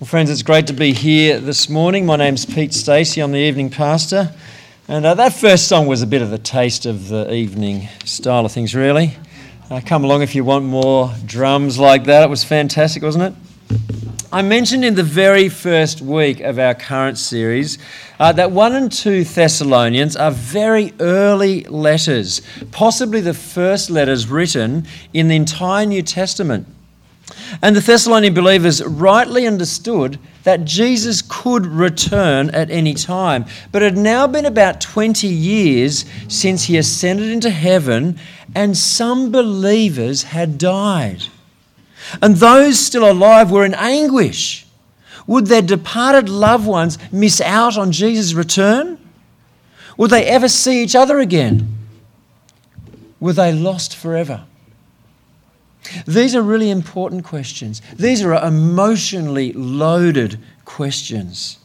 Well, friends, it's great to be here this morning. My name's Pete Stacey. I'm the evening pastor. And uh, that first song was a bit of a taste of the evening style of things, really. Uh, come along if you want more drums like that. It was fantastic, wasn't it? I mentioned in the very first week of our current series uh, that 1 and 2 Thessalonians are very early letters, possibly the first letters written in the entire New Testament. And the Thessalonian believers rightly understood that Jesus could return at any time. But it had now been about 20 years since he ascended into heaven, and some believers had died. And those still alive were in anguish. Would their departed loved ones miss out on Jesus' return? Would they ever see each other again? Were they lost forever? These are really important questions. These are emotionally loaded questions.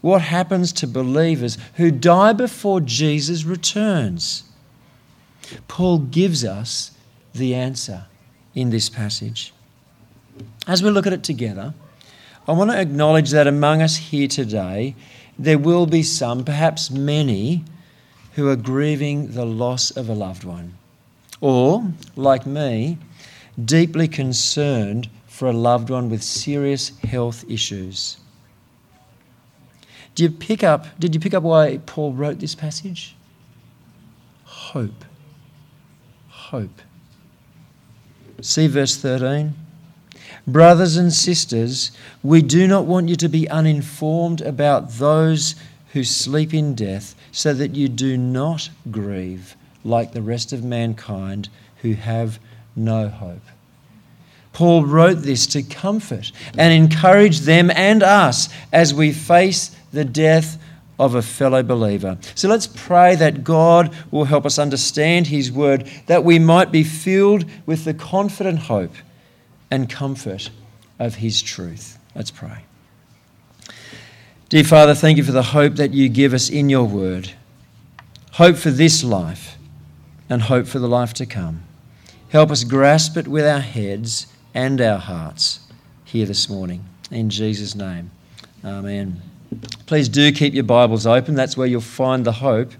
What happens to believers who die before Jesus returns? Paul gives us the answer in this passage. As we look at it together, I want to acknowledge that among us here today, there will be some, perhaps many, who are grieving the loss of a loved one. Or, like me, deeply concerned for a loved one with serious health issues. Do you pick up, did you pick up why Paul wrote this passage? Hope. Hope. See verse 13. Brothers and sisters, we do not want you to be uninformed about those who sleep in death, so that you do not grieve like the rest of mankind who have no hope. Paul wrote this to comfort and encourage them and us as we face the death of a fellow believer. So let's pray that God will help us understand His word, that we might be filled with the confident hope and comfort of His truth. Let's pray. Dear Father, thank you for the hope that you give us in your word. Hope for this life and hope for the life to come. Help us grasp it with our heads and our hearts here this morning. In Jesus' name, Amen. Please do keep your Bibles open. That's where you'll find the hope.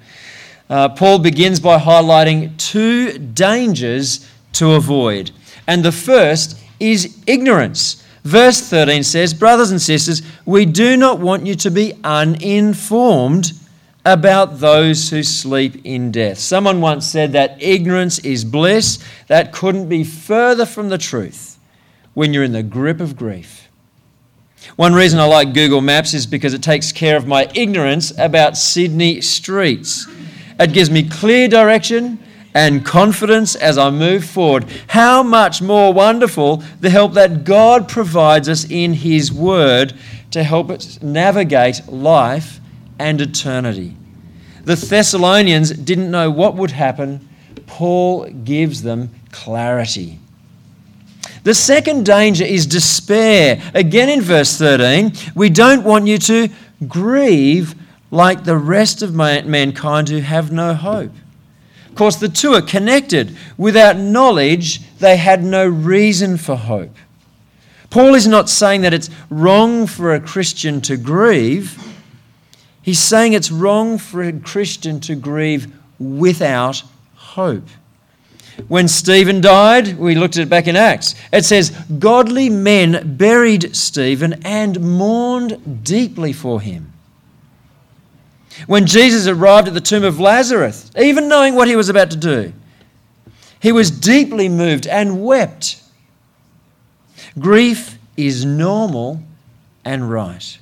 Uh, Paul begins by highlighting two dangers to avoid. And the first is ignorance. Verse 13 says, Brothers and sisters, we do not want you to be uninformed about those who sleep in death. Someone once said that ignorance is bliss. That couldn't be further from the truth when you're in the grip of grief. One reason I like Google Maps is because it takes care of my ignorance about Sydney streets. It gives me clear direction and confidence as I move forward. How much more wonderful the help that God provides us in His Word to help us navigate life and eternity. The Thessalonians didn't know what would happen. Paul gives them clarity. The second danger is despair. Again in verse 13, we don't want you to grieve like the rest of mankind who have no hope. Of course, the two are connected. Without knowledge, they had no reason for hope. Paul is not saying that it's wrong for a Christian to grieve. He's saying it's wrong for a Christian to grieve without hope. When Stephen died, we looked at it back in Acts. It says, Godly men buried Stephen and mourned deeply for him. When Jesus arrived at the tomb of Lazarus, even knowing what he was about to do, he was deeply moved and wept. Grief is normal and right.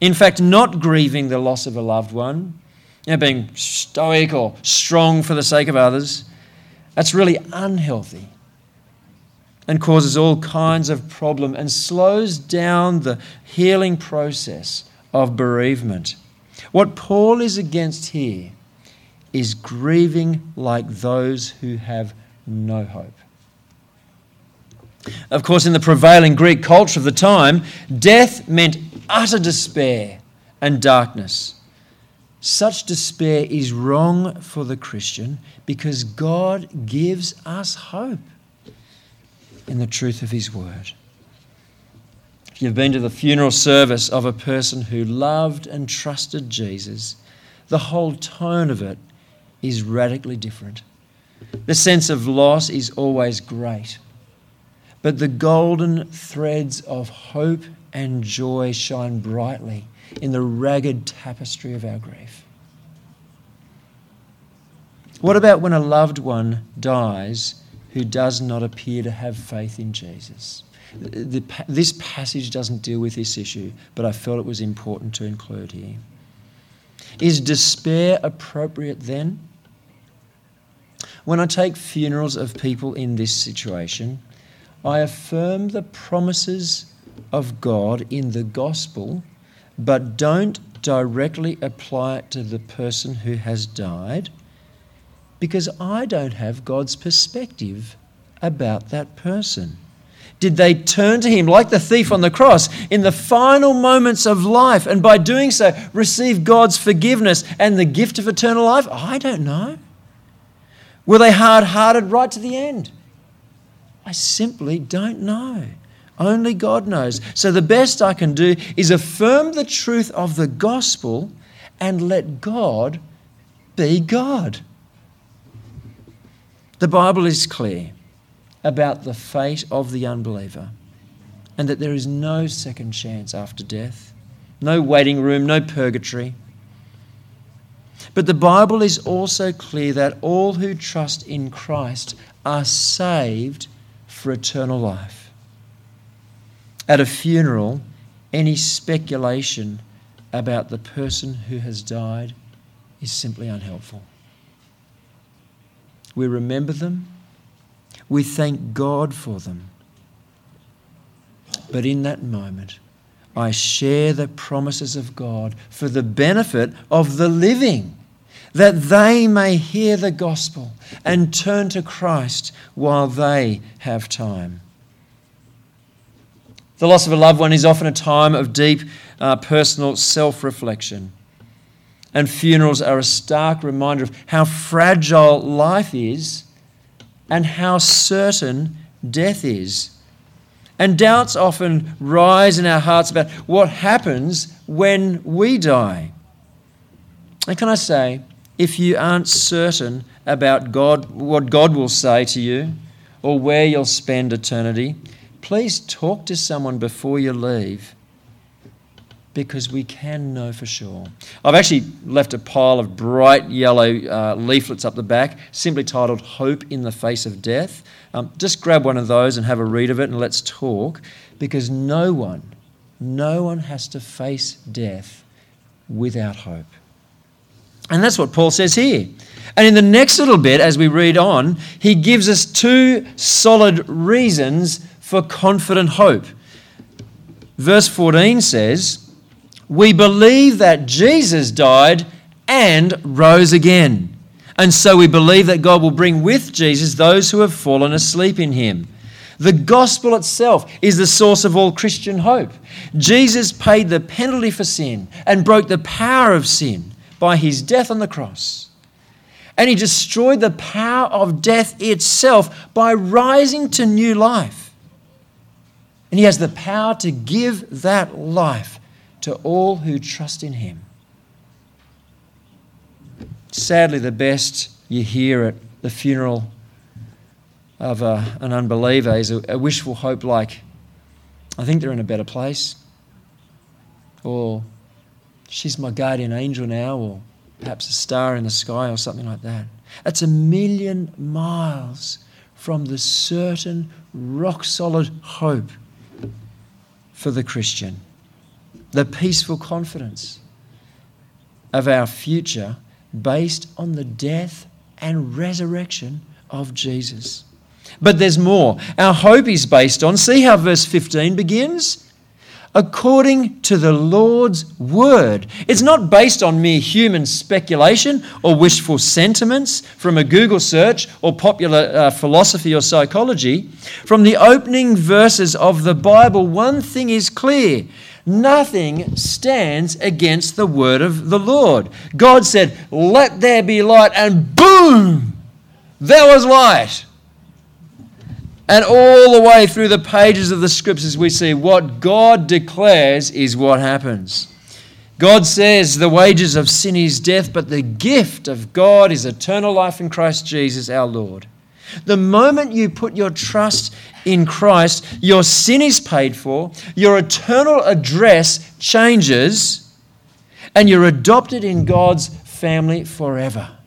In fact, not grieving the loss of a loved one, you know, being stoic or strong for the sake of others, that's really unhealthy and causes all kinds of problem and slows down the healing process of bereavement. What Paul is against here is grieving like those who have no hope. Of course, in the prevailing Greek culture of the time, death meant utter despair and darkness. Such despair is wrong for the Christian because God gives us hope in the truth of His Word. If you've been to the funeral service of a person who loved and trusted Jesus, the whole tone of it is radically different. The sense of loss is always great, but the golden threads of hope and joy shine brightly in the ragged tapestry of our grief. What about when a loved one dies who does not appear to have faith in Jesus? The, this passage doesn't deal with this issue, but I felt it was important to include here. Is despair appropriate then? When I take funerals of people in this situation, I affirm the promises of God in the gospel, but don't directly apply it to the person who has died because I don't have God's perspective about that person. Did they turn to him like the thief on the cross in the final moments of life and by doing so receive God's forgiveness and the gift of eternal life? I don't know. Were they hard hearted right to the end? I simply don't know. Only God knows. So the best I can do is affirm the truth of the gospel and let God be God. The Bible is clear about the fate of the unbeliever and that there is no second chance after death, no waiting room, no purgatory. But the Bible is also clear that all who trust in Christ are saved for eternal life. At a funeral, any speculation about the person who has died is simply unhelpful. We remember them we thank God for them. But in that moment, I share the promises of God for the benefit of the living, that they may hear the gospel and turn to Christ while they have time. The loss of a loved one is often a time of deep uh, personal self reflection. And funerals are a stark reminder of how fragile life is and how certain death is. And doubts often rise in our hearts about what happens when we die. And can I say, if you aren't certain about God, what God will say to you, or where you'll spend eternity, please talk to someone before you leave because we can know for sure. I've actually left a pile of bright yellow uh, leaflets up the back, simply titled Hope in the Face of Death. Um, just grab one of those and have a read of it and let's talk because no one, no one has to face death without hope. And that's what Paul says here. And in the next little bit, as we read on, he gives us two solid reasons for confident hope. Verse 14 says, we believe that Jesus died and rose again. And so we believe that God will bring with Jesus those who have fallen asleep in him. The gospel itself is the source of all Christian hope. Jesus paid the penalty for sin and broke the power of sin by his death on the cross. And he destroyed the power of death itself by rising to new life. And he has the power to give that life to all who trust in him. Sadly, the best you hear at the funeral of a, an unbeliever is a, a wishful hope like, I think they're in a better place. Or, she's my guardian angel now, or perhaps a star in the sky, or something like that. That's a million miles from the certain, rock solid hope for the Christian the peaceful confidence of our future based on the death and resurrection of Jesus. But there's more. Our hope is based on, see how verse 15 begins? According to the Lord's word. It's not based on mere human speculation or wishful sentiments from a Google search or popular uh, philosophy or psychology. From the opening verses of the Bible, one thing is clear Nothing stands against the word of the Lord. God said, Let there be light, and boom, there was light. And all the way through the pages of the scriptures, we see what God declares is what happens. God says the wages of sin is death, but the gift of God is eternal life in Christ Jesus our Lord. The moment you put your trust in Christ, your sin is paid for, your eternal address changes, and you're adopted in God's family forever.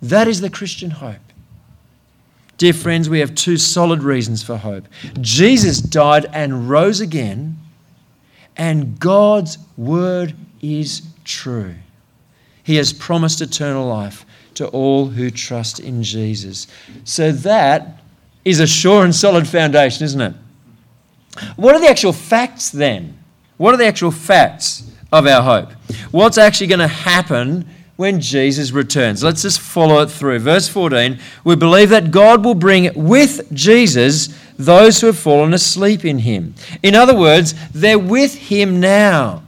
That is the Christian hope. Dear friends, we have two solid reasons for hope. Jesus died and rose again, and God's word is true. He has promised eternal life to all who trust in Jesus. So that is a sure and solid foundation, isn't it? What are the actual facts then? What are the actual facts of our hope? What's actually going to happen when Jesus returns? Let's just follow it through. Verse 14 We believe that God will bring with Jesus those who have fallen asleep in him. In other words, they're with him now.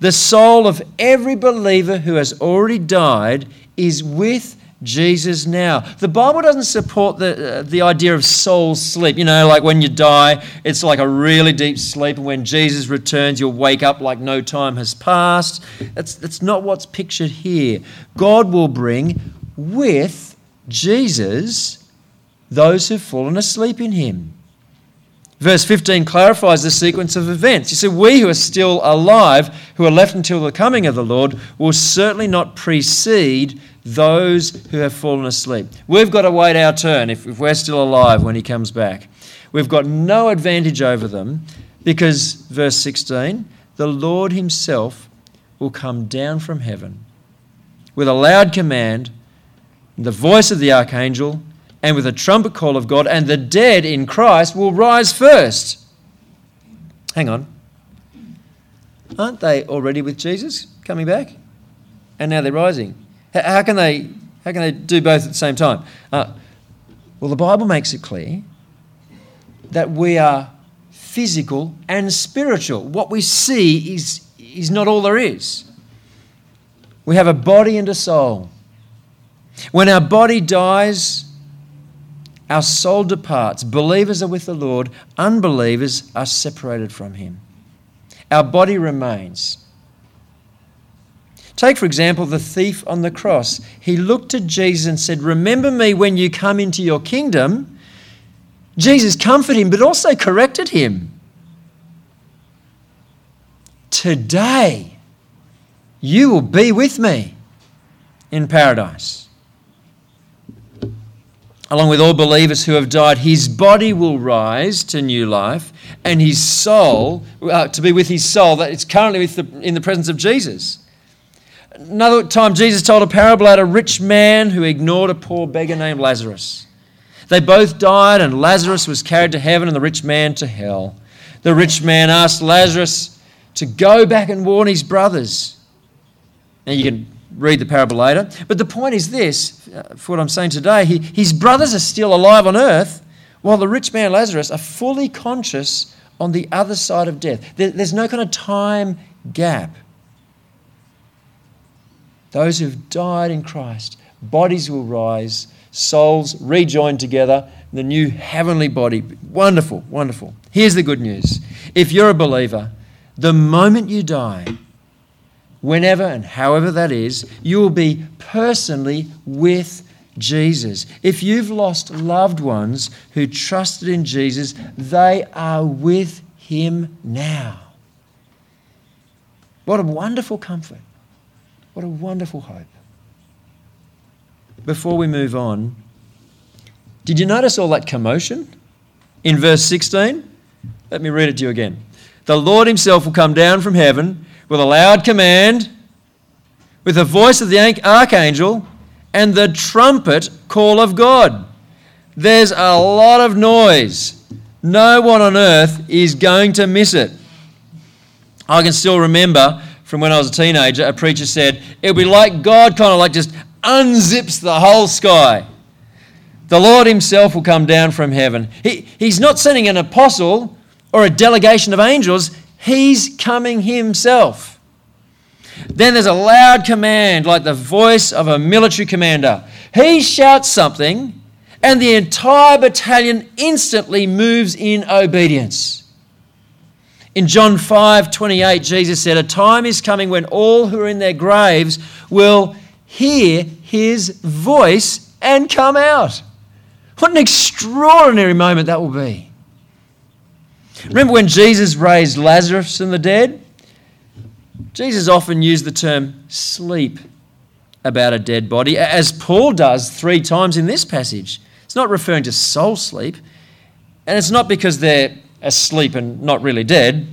The soul of every believer who has already died is with Jesus now. The Bible doesn't support the, uh, the idea of soul sleep. You know, like when you die, it's like a really deep sleep, and when Jesus returns, you'll wake up like no time has passed. That's, that's not what's pictured here. God will bring with Jesus those who've fallen asleep in him. Verse 15 clarifies the sequence of events. You see, we who are still alive, who are left until the coming of the Lord, will certainly not precede those who have fallen asleep. We've got to wait our turn if, if we're still alive when He comes back. We've got no advantage over them because, verse 16, the Lord Himself will come down from heaven with a loud command, the voice of the archangel, and with a trumpet call of God, and the dead in Christ will rise first. Hang on. Aren't they already with Jesus coming back? And now they're rising. How can they, how can they do both at the same time? Uh, well, the Bible makes it clear that we are physical and spiritual. What we see is, is not all there is. We have a body and a soul. When our body dies, our soul departs. Believers are with the Lord, unbelievers are separated from Him. Our body remains. Take, for example, the thief on the cross. He looked to Jesus and said, Remember me when you come into your kingdom. Jesus comforted him, but also corrected him. Today, you will be with me in paradise along with all believers who have died, his body will rise to new life, and his soul, uh, to be with his soul, that it's currently the, in the presence of Jesus. Another time, Jesus told a parable about a rich man who ignored a poor beggar named Lazarus. They both died, and Lazarus was carried to heaven, and the rich man to hell. The rich man asked Lazarus to go back and warn his brothers. Now, you can read the parable later. But the point is this uh, for what I'm saying today, he, his brothers are still alive on earth, while the rich man Lazarus are fully conscious on the other side of death. There, there's no kind of time gap. Those who've died in Christ, bodies will rise, souls rejoined together, the new heavenly body. Wonderful, wonderful. Here's the good news if you're a believer, the moment you die, whenever and however that is, you will be personally with Jesus. If you've lost loved ones who trusted in Jesus, they are with him now. What a wonderful comfort. What a wonderful hope. Before we move on, did you notice all that commotion in verse 16? Let me read it to you again. The Lord Himself will come down from heaven with a loud command, with the voice of the archangel, and the trumpet call of God. There's a lot of noise. No one on earth is going to miss it. I can still remember from when I was a teenager, a preacher said, It'll be like God kind of like just unzips the whole sky. The Lord Himself will come down from heaven. He, he's not sending an apostle or a delegation of angels, He's coming himself. Then there's a loud command, like the voice of a military commander. He shouts something, And the entire battalion instantly moves in obedience. In John 5 28, Jesus said, A time is coming when all who are in their graves will hear his voice and come out. What an extraordinary moment that will be. Remember when Jesus raised Lazarus from the dead? Jesus often used the term sleep about a dead body, as Paul does three times in this passage. It's not referring to soul sleep, and it's not because they're asleep and not really dead.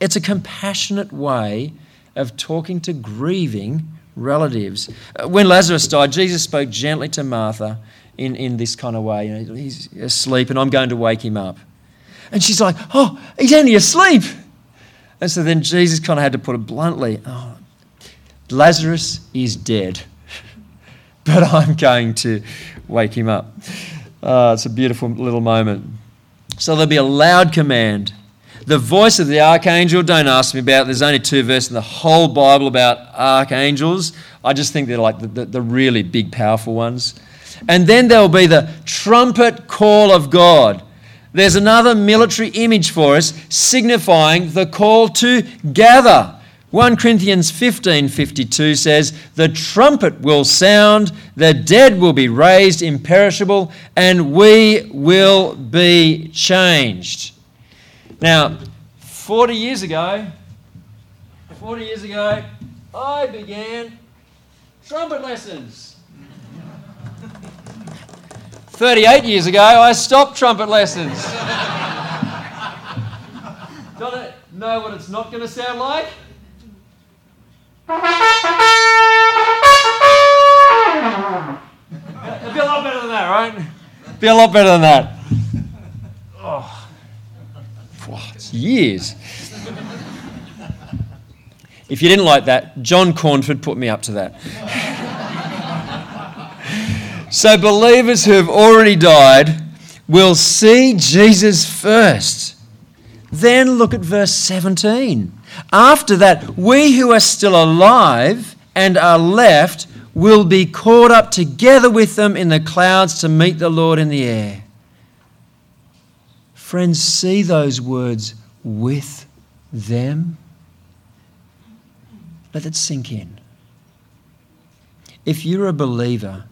It's a compassionate way of talking to grieving relatives. Uh, when Lazarus died, Jesus spoke gently to Martha in, in this kind of way. You know, he's asleep, and I'm going to wake him up. And she's like, Oh, he's only asleep. And so then Jesus kind of had to put it bluntly Oh, Lazarus is dead, but I'm going to wake him up. Uh, it's a beautiful little moment. So there'll be a loud command. The voice of the archangel, don't ask me about. There's only two verses in the whole Bible about archangels. I just think they're like the, the, the really big, powerful ones. And then there will be the trumpet call of God. There's another military image for us signifying the call to gather. 1 Corinthians 15:52 says, "The trumpet will sound, the dead will be raised imperishable, and we will be changed." Now, 40 years ago, 40 years ago, I began trumpet lessons. 38 years ago, I stopped trumpet lessons. Don't know what it's not going to sound like? It'd be a lot better than that, right? Be a lot better than that. Oh, it's years. If you didn't like that, John Cornford put me up to that. so, believers who have already died will see Jesus first. Then look at verse 17. After that, we who are still alive and are left will be caught up together with them in the clouds to meet the Lord in the air. Friends, see those words with them. Let it sink in. If you're a believer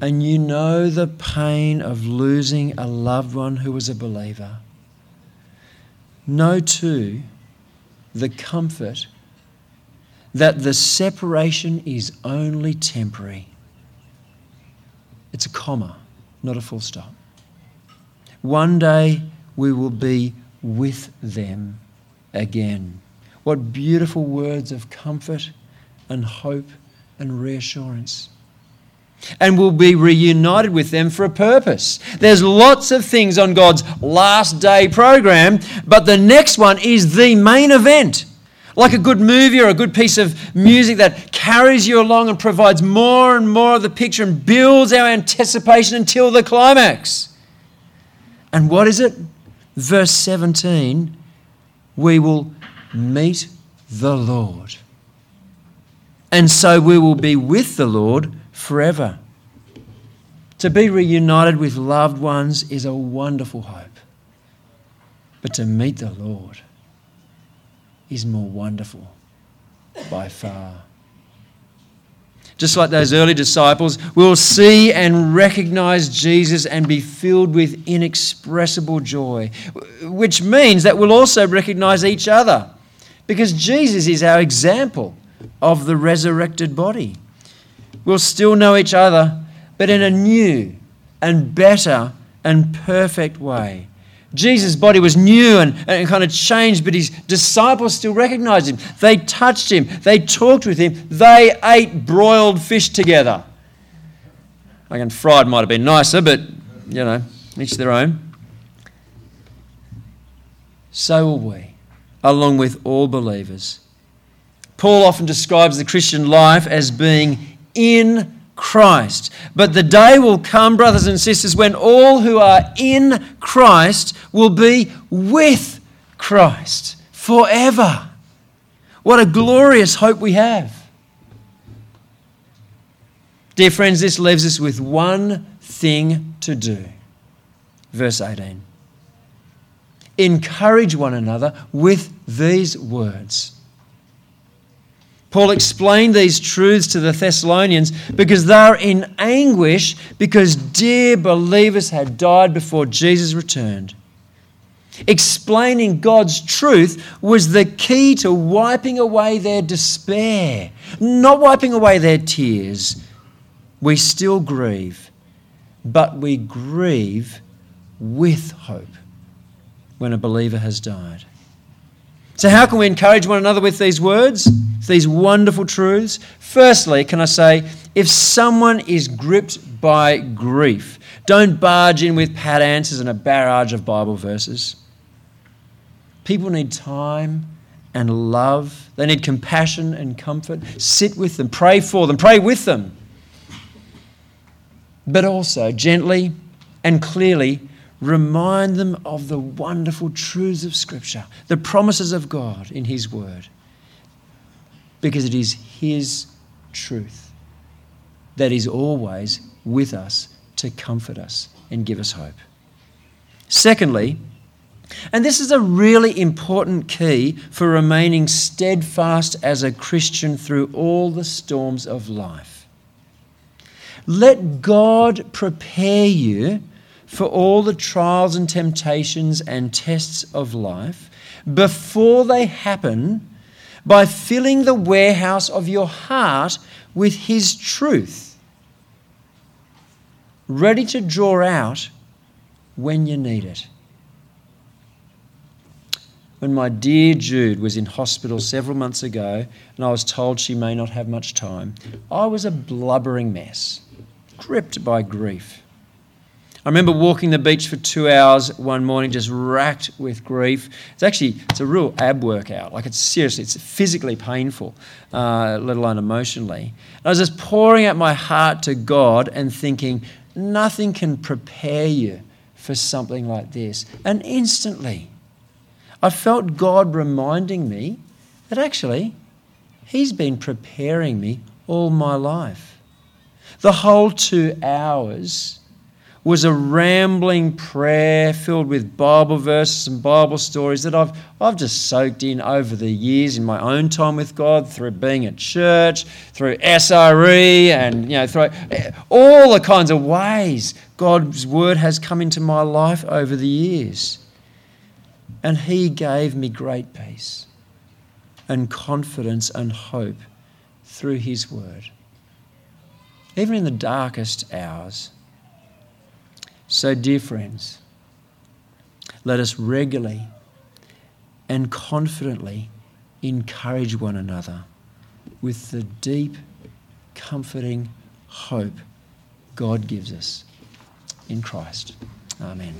and you know the pain of losing a loved one who was a believer, know too the comfort that the separation is only temporary. It's a comma, not a full stop. One day we will be with them again. What beautiful words of comfort and hope and reassurance. And we'll be reunited with them for a purpose. There's lots of things on God's last day program, but the next one is the main event. Like a good movie or a good piece of music that carries you along and provides more and more of the picture and builds our anticipation until the climax. And what is it? Verse 17 we will meet the Lord. And so we will be with the Lord forever. To be reunited with loved ones is a wonderful hope. But to meet the Lord is more wonderful by far. Just like those early disciples, we'll see and recognize Jesus and be filled with inexpressible joy, which means that we'll also recognize each other because Jesus is our example of the resurrected body we'll still know each other, but in a new and better and perfect way. Jesus' body was new and, and kind of changed, but his disciples still recognized him. They touched him, they talked with him, they ate broiled fish together. Again, fried might have been nicer, but you know, each their own. So will we, along with all believers. Paul often describes the Christian life as being in Christ. But the day will come, brothers and sisters, when all who are in Christ will be with Christ forever. What a glorious hope we have. Dear friends, this leaves us with one thing to do. Verse 18. Encourage one another with these words. Paul explained these truths to the Thessalonians because they're in anguish because dear believers had died before Jesus returned. Explaining God's truth was the key to wiping away their despair, not wiping away their tears. We still grieve, but we grieve with hope when a believer has died. So, how can we encourage one another with these words, these wonderful truths? Firstly, can I say, if someone is gripped by grief, don't barge in with pat answers and a barrage of Bible verses. People need time and love, they need compassion and comfort. Sit with them, pray for them, pray with them. But also, gently and clearly, remind them of the wonderful truths of Scripture, the promises of God in His Word, because it is His truth that is always with us to comfort us and give us hope. Secondly, and this is a really important key for remaining steadfast as a Christian through all the storms of life. Let God prepare you for all the trials and temptations and tests of life before they happen by filling the warehouse of your heart with His truth, ready to draw out when you need it. When my dear Jude was in hospital several months ago and I was told she may not have much time, I was a blubbering mess, gripped by grief. I remember walking the beach for two hours one morning, just racked with grief. It's actually it's a real ab workout. Like it's seriously, it's physically painful, uh, let alone emotionally. And I was just pouring out my heart to God and thinking, nothing can prepare you for something like this. And instantly, I felt God reminding me that actually He's been preparing me all my life. The whole two hours was a rambling prayer filled with Bible verses and Bible stories that I've, I've just soaked in over the years in my own time with God through being at church, through SRE, and you know, through all the kinds of ways God's word has come into my life over the years. And He gave me great peace and confidence and hope through His word. Even in the darkest hours. So, dear friends, let us regularly and confidently encourage one another with the deep, comforting hope God gives us in Christ. Amen.